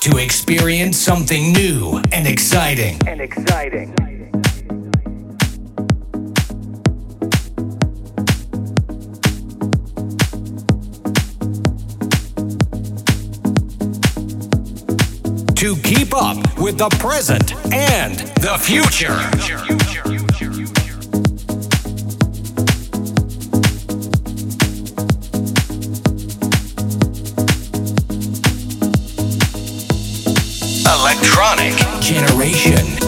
to experience something new and exciting. And exciting. To keep up with the present and the future. Electronic Generation.